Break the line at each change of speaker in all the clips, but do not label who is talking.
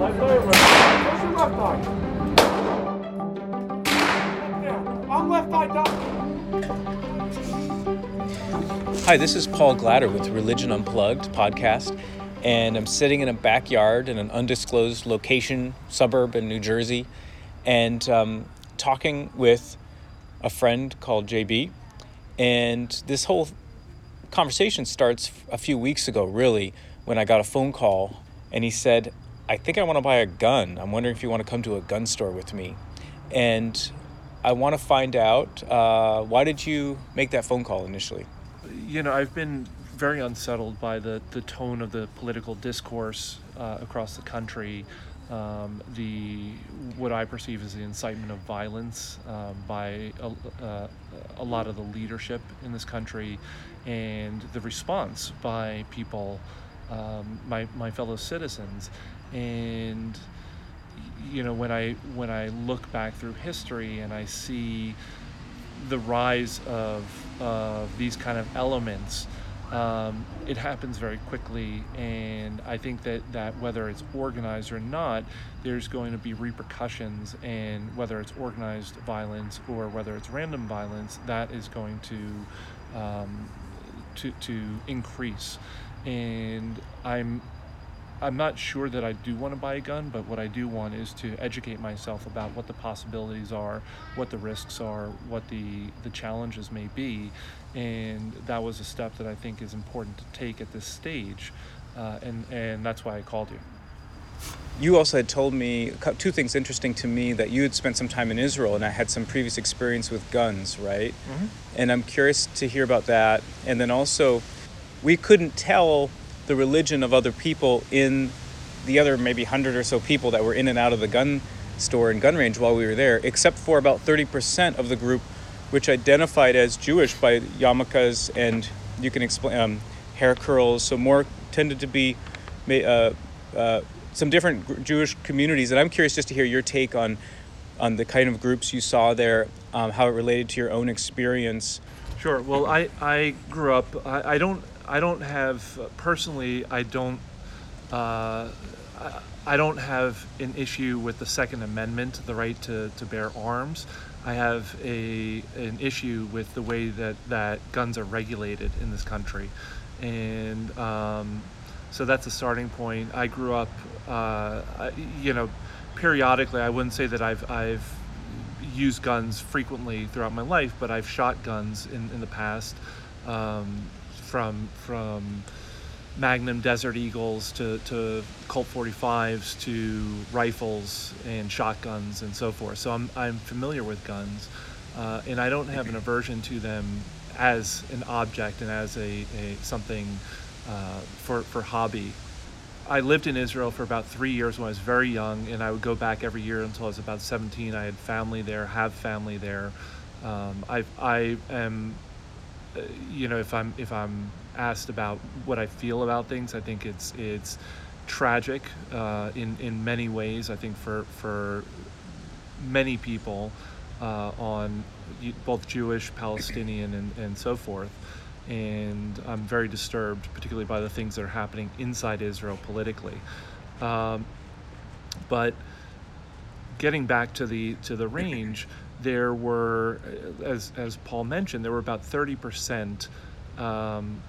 Left your left eye?
Hi, this is Paul Glader with Religion Unplugged podcast, and I'm sitting in a backyard in an undisclosed location, suburb in New Jersey, and um, talking with a friend called JB. And this whole conversation starts a few weeks ago, really, when I got a phone call, and he said, I think I want to buy a gun. I'm wondering if you want to come to a gun store with me. And I want to find out uh, why did you make that phone call initially?
you know, I've been very unsettled by the, the tone of the political discourse uh, across the country. Um, the what I perceive as the incitement of violence um, by a, uh, a lot of the leadership in this country, and the response by people, um, my my fellow citizens, and you know when I when I look back through history and I see the rise of of these kind of elements, um, it happens very quickly. And I think that, that whether it's organized or not, there's going to be repercussions. And whether it's organized violence or whether it's random violence, that is going to um, to, to increase. And I'm I'm not sure that I do want to buy a gun, but what I do want is to educate myself about what the possibilities are, what the risks are, what the, the challenges may be. And that was a step that I think is important to take at this stage. Uh, and, and that's why I called you.
You also had told me two things interesting to me that you had spent some time in Israel and I had some previous experience with guns, right? Mm-hmm. And I'm curious to hear about that. And then also, we couldn't tell the religion of other people in the other maybe 100 or so people that were in and out of the gun store and gun range while we were there, except for about 30% of the group which identified as Jewish by yarmulkes and you can explain um, hair curls. So more tended to be uh, uh, some different Jewish communities. And I'm curious just to hear your take on on the kind of groups you saw there, um, how it related to your own experience.
Sure. Well, I, I grew up. I, I don't I don't have personally. I don't. Uh, I don't have an issue with the Second Amendment, the right to, to bear arms. I have a an issue with the way that, that guns are regulated in this country, and um, so that's a starting point. I grew up, uh, you know, periodically. I wouldn't say that I've I've used guns frequently throughout my life, but I've shot guns in, in the past. Um, from from Magnum Desert Eagles to, to Colt 45s to rifles and shotguns and so forth. So I'm, I'm familiar with guns uh, and I don't have an aversion to them as an object and as a, a something uh, for, for hobby. I lived in Israel for about three years when I was very young and I would go back every year until I was about 17. I had family there, have family there. Um, I, I am you know, if I'm if I'm asked about what I feel about things, I think it's it's tragic uh, in in many ways. I think for for many people uh, on both Jewish, Palestinian, and, and so forth. And I'm very disturbed, particularly by the things that are happening inside Israel politically. Um, but getting back to the to the range, there were, as, as Paul mentioned, there were about 30% um,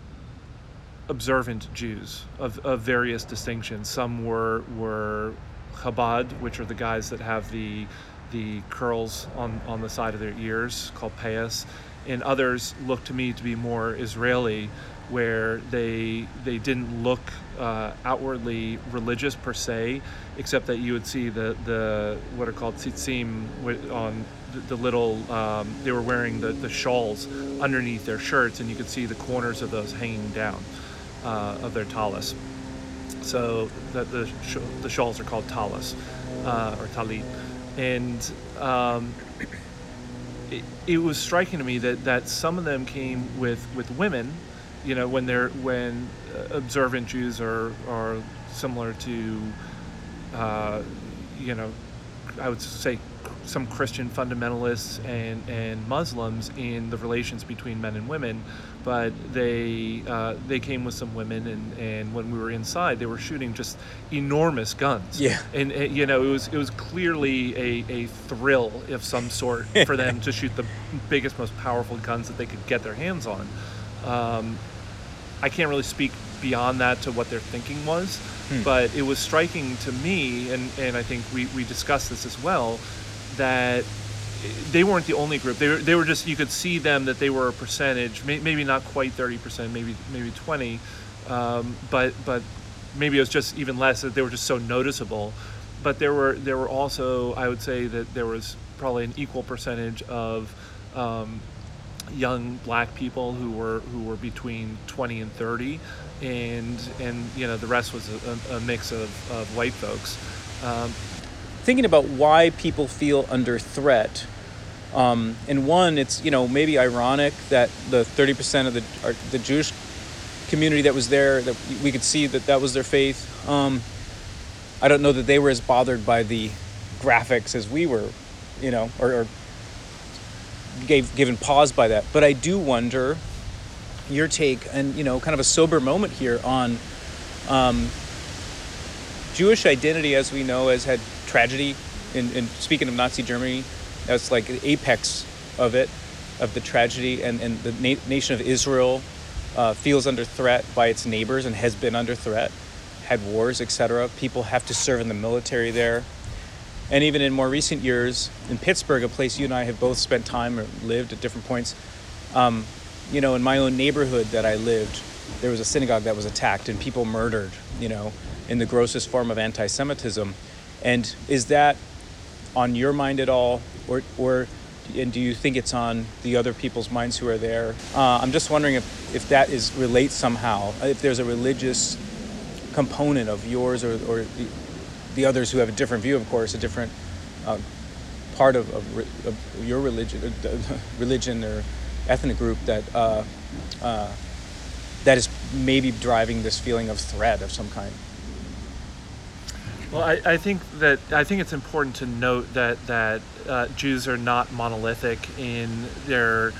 observant Jews of, of various distinctions. Some were, were Chabad, which are the guys that have the, the curls on, on the side of their ears called payas, and others look to me to be more Israeli, where they they didn't look uh, outwardly religious per se, except that you would see the the what are called tzitzim on the, the little um, they were wearing the, the shawls underneath their shirts, and you could see the corners of those hanging down uh, of their talis. So that the the shawls are called talis uh, or talit, and um, it, it was striking to me that that some of them came with with women you know when they're when uh, observant Jews are are similar to uh, you know I would say some Christian fundamentalists and, and Muslims in the relations between men and women, but they uh, they came with some women, and, and when we were inside, they were shooting just enormous guns.
Yeah.
and, you know it was it was clearly a, a thrill of some sort for them to shoot the biggest, most powerful guns that they could get their hands on. Um, I can't really speak beyond that to what their thinking was, but it was striking to me, and, and I think we, we discussed this as well, that they weren't the only group. They were, they were just you could see them that they were a percentage, may, maybe not quite thirty percent, maybe maybe twenty, um, but but maybe it was just even less that they were just so noticeable. But there were there were also I would say that there was probably an equal percentage of um, young black people who were who were between 20 and 30 and and you know the rest was a, a mix of, of white folks um,
thinking about why people feel under threat. Um, and one, it's you know maybe ironic that the 30% of the or the Jewish community that was there that we could see that that was their faith. Um, I don't know that they were as bothered by the graphics as we were, you know, or, or gave given pause by that. But I do wonder your take and you know kind of a sober moment here on um, Jewish identity, as we know, has had tragedy. In, in speaking of Nazi Germany, that's like the apex of it, of the tragedy, and and the na- nation of Israel uh, feels under threat by its neighbors and has been under threat, had wars, etc. People have to serve in the military there, and even in more recent years, in Pittsburgh, a place you and I have both spent time or lived at different points. Um, you know, in my own neighborhood that I lived, there was a synagogue that was attacked and people murdered. You know, in the grossest form of anti-Semitism. And is that on your mind at all, or or and do you think it's on the other people's minds who are there? Uh, I'm just wondering if, if that is relates somehow. If there's a religious component of yours or, or the, the others who have a different view, of course, a different uh, part of, of, of your religion, uh, religion or ethnic group that uh, uh, that is maybe driving this feeling of threat of some kind.
Well, I, I think that I think it's important to note that that uh, Jews are not monolithic in their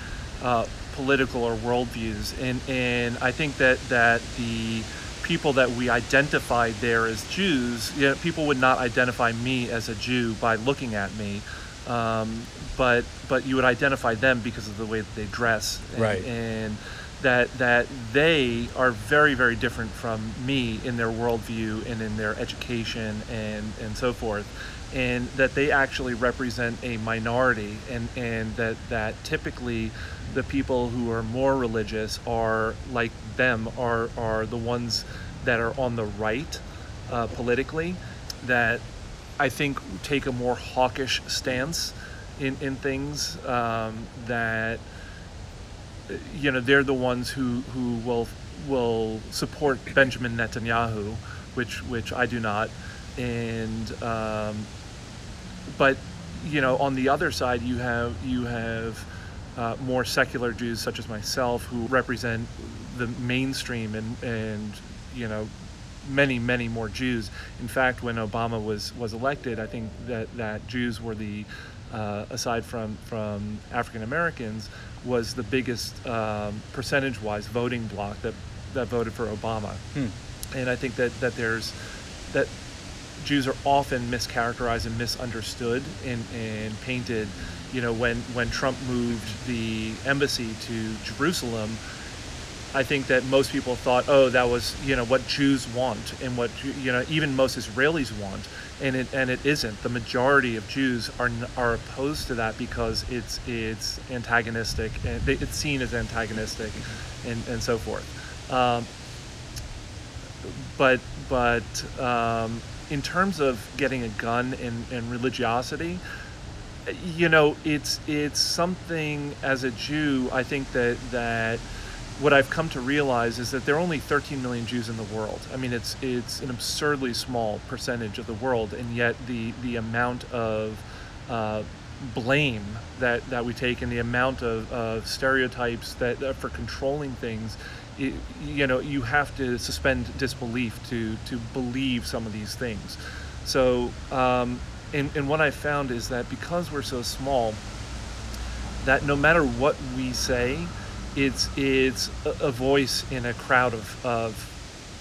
uh, political or worldviews, and and I think that that the people that we identified there as Jews, you know, people would not identify me as a Jew by looking at me, um, but but you would identify them because of the way that they dress, and,
Right.
and that that they are very very different from me in their worldview and in their education and and so forth and that they actually represent a minority and and that that typically the people who are more religious are like them are are the ones that are on the right uh, politically that I think take a more hawkish stance in in things um, that you know they're the ones who who will will support Benjamin Netanyahu, which which I do not, and um, but you know on the other side you have you have uh, more secular Jews such as myself who represent the mainstream and and you know many many more Jews. In fact, when Obama was was elected, I think that that Jews were the uh, aside from from African Americans was the biggest um, percentage wise voting bloc that that voted for Obama. And I think that that there's that Jews are often mischaracterized and misunderstood and, and painted. You know, when when Trump moved the embassy to Jerusalem, I think that most people thought, oh, that was you know what Jews want and what you know even most Israelis want, and it and it isn't. The majority of Jews are are opposed to that because it's it's antagonistic and it's seen as antagonistic, and and so forth. Um, but but um, in terms of getting a gun and, and religiosity, you know, it's it's something as a Jew. I think that that what I've come to realize is that there are only 13 million Jews in the world. I mean, it's it's an absurdly small percentage of the world, and yet the the amount of uh, blame that, that we take and the amount of, of stereotypes that, that for controlling things it, you know you have to suspend disbelief to to believe some of these things so um, and, and what I found is that because we're so small, that no matter what we say, it's it's a, a voice in a crowd of, of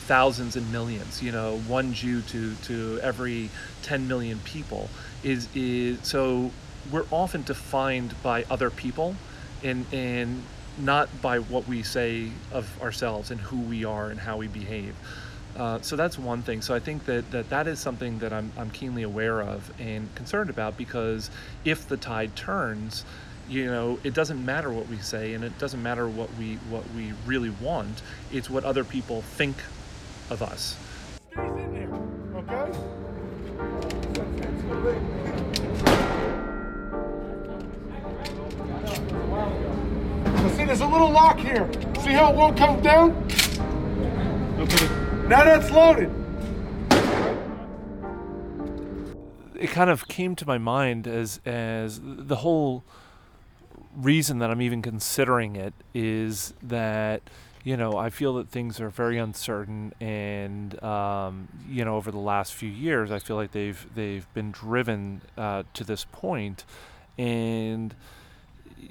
thousands and millions. You know, one Jew to to every 10 million people is is so we're often defined by other people, and and not by what we say of ourselves and who we are and how we behave. Uh, so that's one thing. So I think that, that that is something that I'm, I'm keenly aware of and concerned about because if the tide turns, you know, it doesn't matter what we say and it doesn't matter what we what we really want. It's what other people think of us.
There's a little lock here. See how it won't come down? Okay. Now that's loaded.
it kind of came to my mind as as the whole reason that I'm even considering it is that you know I feel that things are very uncertain and um, you know over the last few years I feel like they've they've been driven uh, to this point and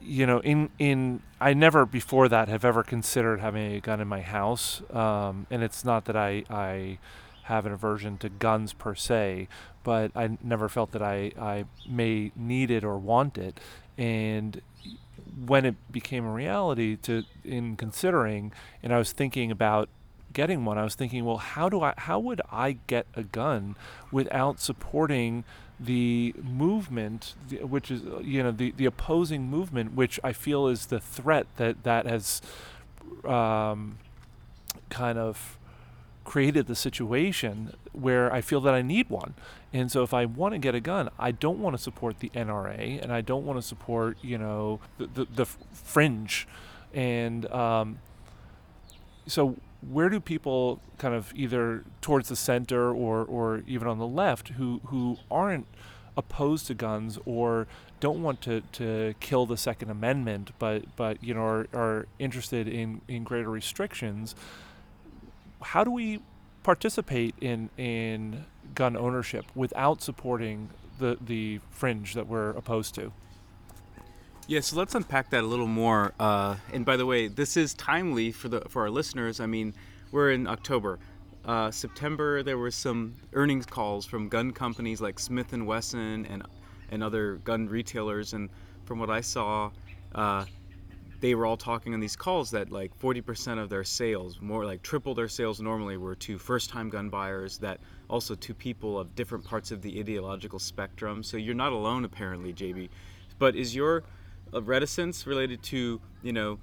you know in in I never before that have ever considered having a gun in my house um, and it's not that I I have an aversion to guns per se, but I never felt that I, I may need it or want it. And when it became a reality to in considering and I was thinking about getting one, I was thinking, well, how do I how would I get a gun without supporting the movement, which is you know the the opposing movement, which I feel is the threat that that has um, kind of created the situation where I feel that I need one. And so if I want to get a gun, I don't want to support the NRA and I don't want to support, you know, the, the, the fringe. And um, so where do people kind of either towards the center or, or even on the left who, who aren't opposed to guns or don't want to, to kill the Second Amendment but, but you know, are, are interested in, in greater restrictions, how do we participate in in gun ownership without supporting the the fringe that we're opposed to?
Yeah, so let's unpack that a little more. Uh, and by the way, this is timely for the for our listeners. I mean, we're in October. Uh, September, there were some earnings calls from gun companies like Smith and Wesson and and other gun retailers. And from what I saw, uh, they were all talking on these calls that like 40% of their sales, more like triple their sales normally, were to first-time gun buyers. That also to people of different parts of the ideological spectrum. So you're not alone, apparently, JB. But is your uh, reticence related to you know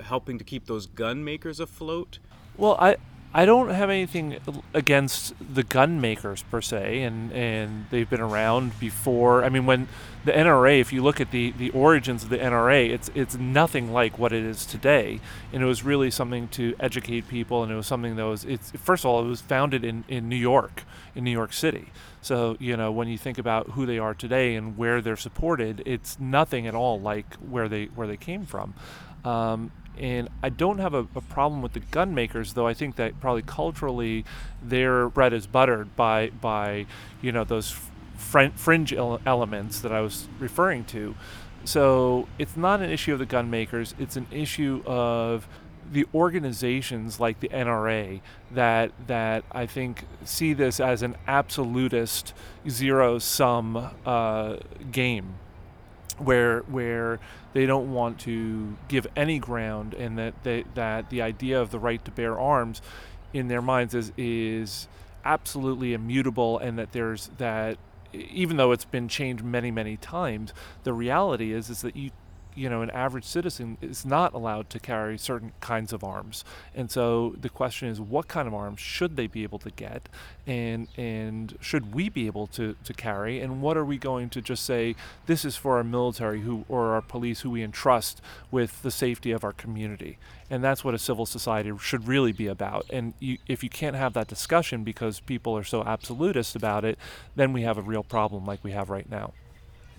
helping to keep those gun makers afloat?
Well, I I don't have anything against the gun makers per se, and, and they've been around before. I mean, when the NRA, if you look at the, the origins of the NRA, it's it's nothing like what it is today, and it was really something to educate people, and it was something that was it's first of all it was founded in, in New York, in New York City. So you know when you think about who they are today and where they're supported, it's nothing at all like where they where they came from. Um, and I don't have a, a, problem with the gun makers, though I think that probably culturally their bread is buttered by by you know those fr- fringe ele- elements that I was referring to. So it's not an issue of the gun makers; it's an issue of the organizations like the NRA that that I think see this as an absolutist zero sum uh, game where where they don't want to give any ground and that they, that the idea of the right to bear arms in their minds is is absolutely immutable and that there's that even though it's been changed many many times the reality is is that you you know, an average citizen is not allowed to carry certain kinds of arms. And so the question is, what kind of arms should they be able to get, and and should we be able to, to carry, and what are we going to just say this is for our military who or our police who we entrust with the safety of our community, and that's what a civil society should really be about. And you, if you can't have that discussion because people are so absolutist about it, then we have a real problem like we have right now.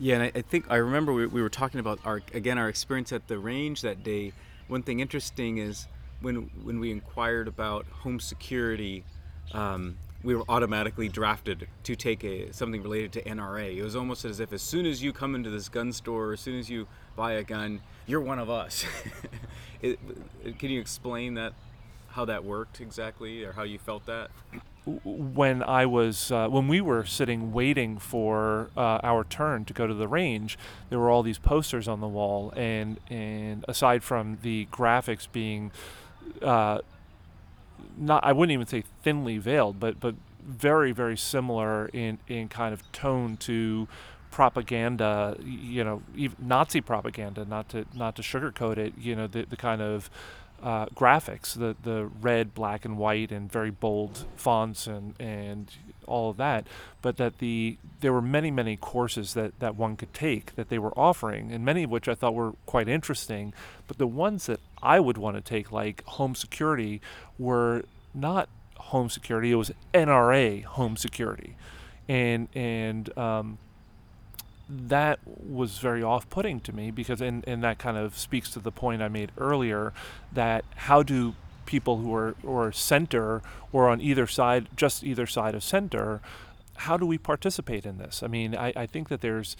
Yeah, and I, I think I remember we, we were talking about our again our experience at the range that day. One thing interesting is when when we inquired about home security um, we were automatically drafted to take a something related to NRA. It was almost as if as soon as you come into this gun store, as soon as you buy a gun, you're one of us. it, can you explain that how that worked exactly, or how you felt that?
When I was uh, when we were sitting waiting for uh, our turn to go to the range, there were all these posters on the wall, and and aside from the graphics being uh, not I wouldn't even say thinly veiled, but but very very similar in in kind of tone to propaganda, you know, Nazi propaganda. Not to not to sugarcoat it, you know, the the kind of uh, graphics, the the red, black, and white, and very bold fonts, and and all of that. But that the there were many many courses that that one could take that they were offering, and many of which I thought were quite interesting. But the ones that I would want to take, like home security, were not home security. It was NRA home security, and and um, that was very off-putting to me because and, and that kind of speaks to the point I made earlier that how do people who are or center or on either side just either side of center how do we participate in this? I mean I, I think that there's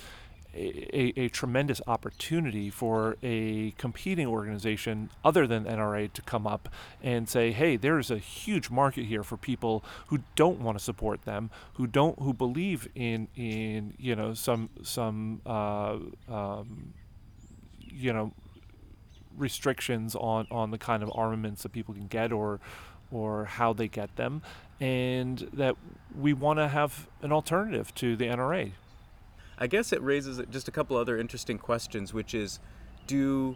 a, a, tremendous opportunity for a competing organization other than NRA to come up and say, "Hey, there is a huge market here for people who don't want to support them, who don't, who believe in in you know some some uh, um, you know restrictions on on the kind of armaments that people can get or or how they get them, and that we want to have an alternative to the NRA."
I guess it raises just a couple other interesting questions, which is do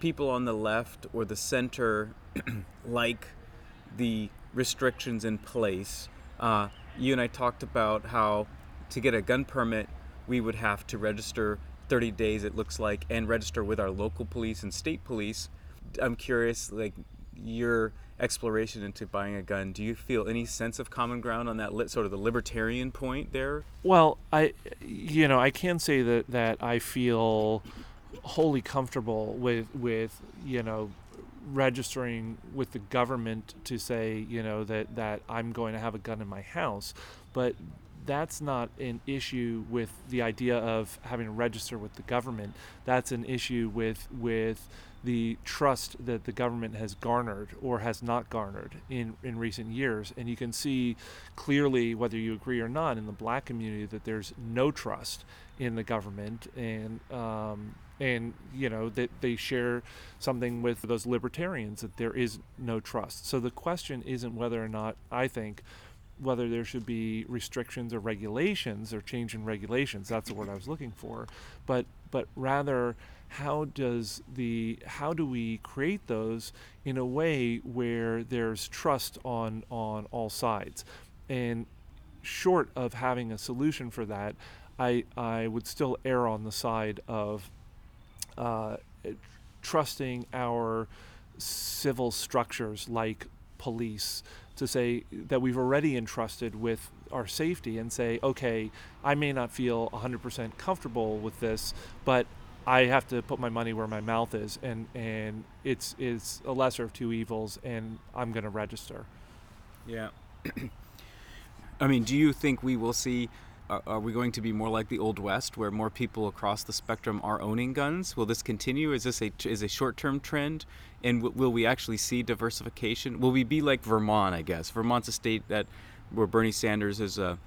people on the left or the center like the restrictions in place? Uh, you and I talked about how to get a gun permit, we would have to register 30 days, it looks like, and register with our local police and state police. I'm curious, like, your exploration into buying a gun, do you feel any sense of common ground on that li- sort of the libertarian point there?
Well, I, you know, I can say that that I feel wholly comfortable with with you know registering with the government to say you know that that I'm going to have a gun in my house, but that's not an issue with the idea of having to register with the government. That's an issue with with the trust that the government has garnered or has not garnered in, in recent years. And you can see clearly, whether you agree or not, in the black community that there's no trust in the government. And, um, and you know, that they share something with those libertarians that there is no trust. So the question isn't whether or not I think whether there should be restrictions or regulations or change in regulations. That's the word i was looking for. But but rather how does the how do we create those in a way where there's trust on on all sides? And short of having a solution for that i i would still err on the side of uh, trusting our civil structures like police to say that we've already entrusted with our safety and say okay i may not feel 100% comfortable with this but I have to put my money where my mouth is, and and it's it's a lesser of two evils, and I'm going to register.
Yeah. I mean, do you think we will see? Uh, are we going to be more like the old west, where more people across the spectrum are owning guns? Will this continue? Is this a is a short term trend? And w- will we actually see diversification? Will we be like Vermont? I guess Vermont's a state that where Bernie Sanders is a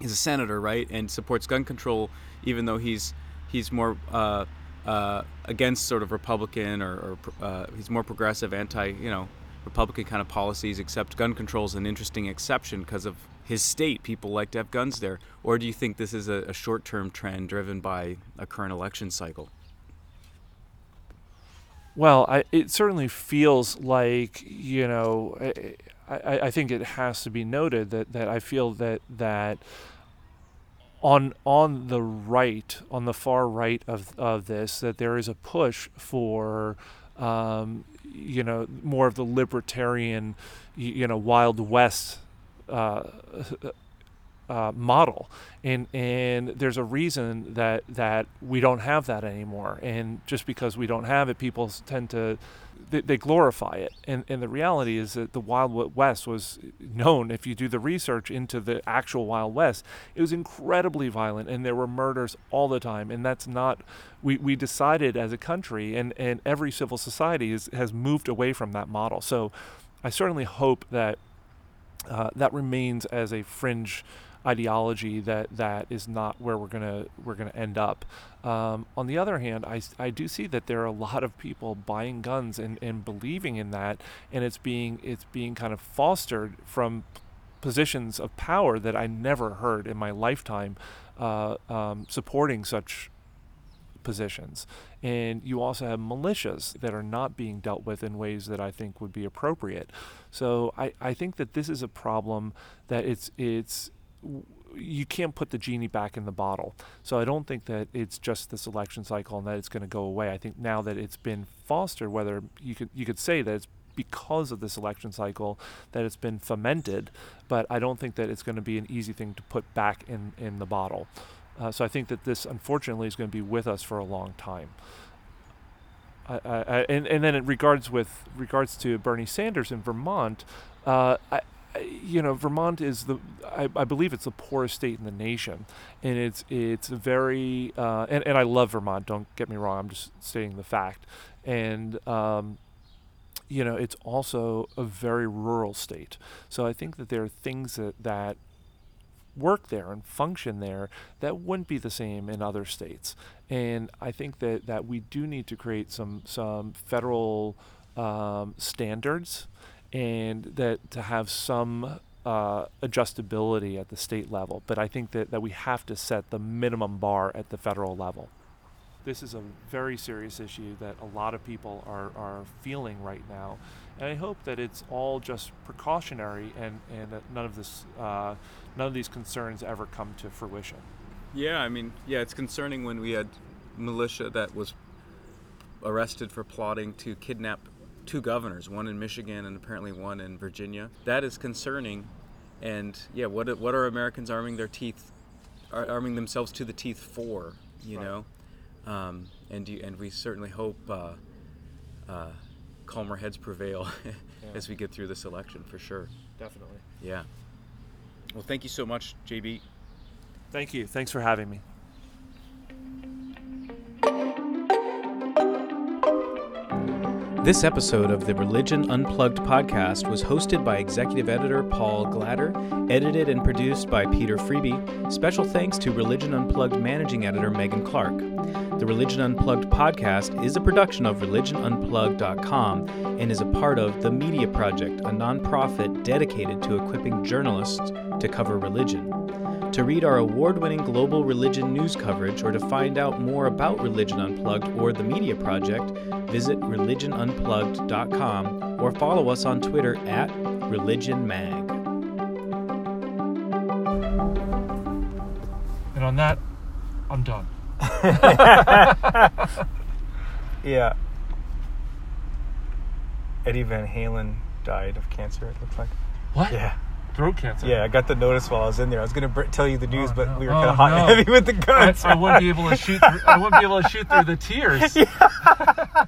is a senator, right, and supports gun control, even though he's he's more uh, uh, against sort of Republican or, or uh, he's more progressive, anti, you know, Republican kind of policies. Except gun control is an interesting exception because of his state. People like to have guns there. Or do you think this is a, a short-term trend driven by a current election cycle?
Well, I, it certainly feels like you know. I, I think it has to be noted that, that I feel that that on on the right, on the far right of of this, that there is a push for, um, you know, more of the libertarian, you know, Wild West. Uh, uh, model, and and there's a reason that that we don't have that anymore. And just because we don't have it, people tend to they, they glorify it, and and the reality is that the Wild West was known. If you do the research into the actual Wild West, it was incredibly violent, and there were murders all the time. And that's not we, we decided as a country, and and every civil society is, has moved away from that model. So, I certainly hope that uh, that remains as a fringe ideology that that is not where we're gonna we're gonna end up. Um, on the other hand, I, I do see that there are a lot of people buying guns and, and believing in that, and it's being it's being kind of fostered from positions of power that I never heard in my lifetime uh, um, supporting such positions. And you also have militias that are not being dealt with in ways that I think would be appropriate. So I, I think that this is a problem that it's it's you can't put the genie back in the bottle. So I don't think that it's just this election cycle and that it's going to go away. I think now that it's been fostered, whether you could you could say that it's because of this election cycle that it's been fomented, but I don't think that it's going to be an easy thing to put back in in the bottle. Uh, so I think that this unfortunately is going to be with us for a long time. I, I, and, and then in regards with regards to Bernie Sanders in Vermont, uh, I, you know, Vermont is the I, I, believe it's the poorest state in the nation, and it's it's very uh, and and I love Vermont. Don't get me wrong. I'm just stating the fact, and um, you know, it's also a very rural state. So I think that there are things that that work there and function there that wouldn't be the same in other states. And I think that that we do need to create some some federal um, standards and that to have some uh, adjustability at the state level. But I think that, that we have to set the minimum bar at the federal level. This is a very serious issue that a lot of people are, are feeling right now. And I hope that it's all just precautionary and, and that none of this uh, none of these concerns ever come to fruition.
Yeah, I mean, yeah, it's concerning when we had militia that was arrested for plotting to kidnap two governors, one in Michigan and apparently one in Virginia. That is concerning. And yeah, what what are Americans arming their teeth, arming themselves to the teeth for? You right. know, um, and you, and we certainly hope uh, uh, calmer heads prevail yeah. as we get through this election for sure.
Definitely.
Yeah. Well, thank you so much, JB.
Thank you. Thanks for having me.
This episode of the Religion Unplugged podcast was hosted by executive editor Paul Glader, edited and produced by Peter Freeby. Special thanks to Religion Unplugged managing editor Megan Clark. The Religion Unplugged podcast is a production of religionunplugged.com and is a part of The Media Project, a nonprofit dedicated to equipping journalists to cover religion. To read our award winning global religion news coverage or to find out more about Religion Unplugged or the Media Project, visit religionunplugged.com or follow us on Twitter at ReligionMag.
And on that, I'm done.
yeah. Eddie Van Halen died of cancer, it looks like.
What?
Yeah
throat cancer.
Yeah, I got the notice while I was in there. I was gonna br- tell you the news, oh, but no. we were kind of oh, hot no. and heavy with the guns.
I, I, wouldn't be able to shoot. Through, I wouldn't be able to shoot through the tears. Yeah.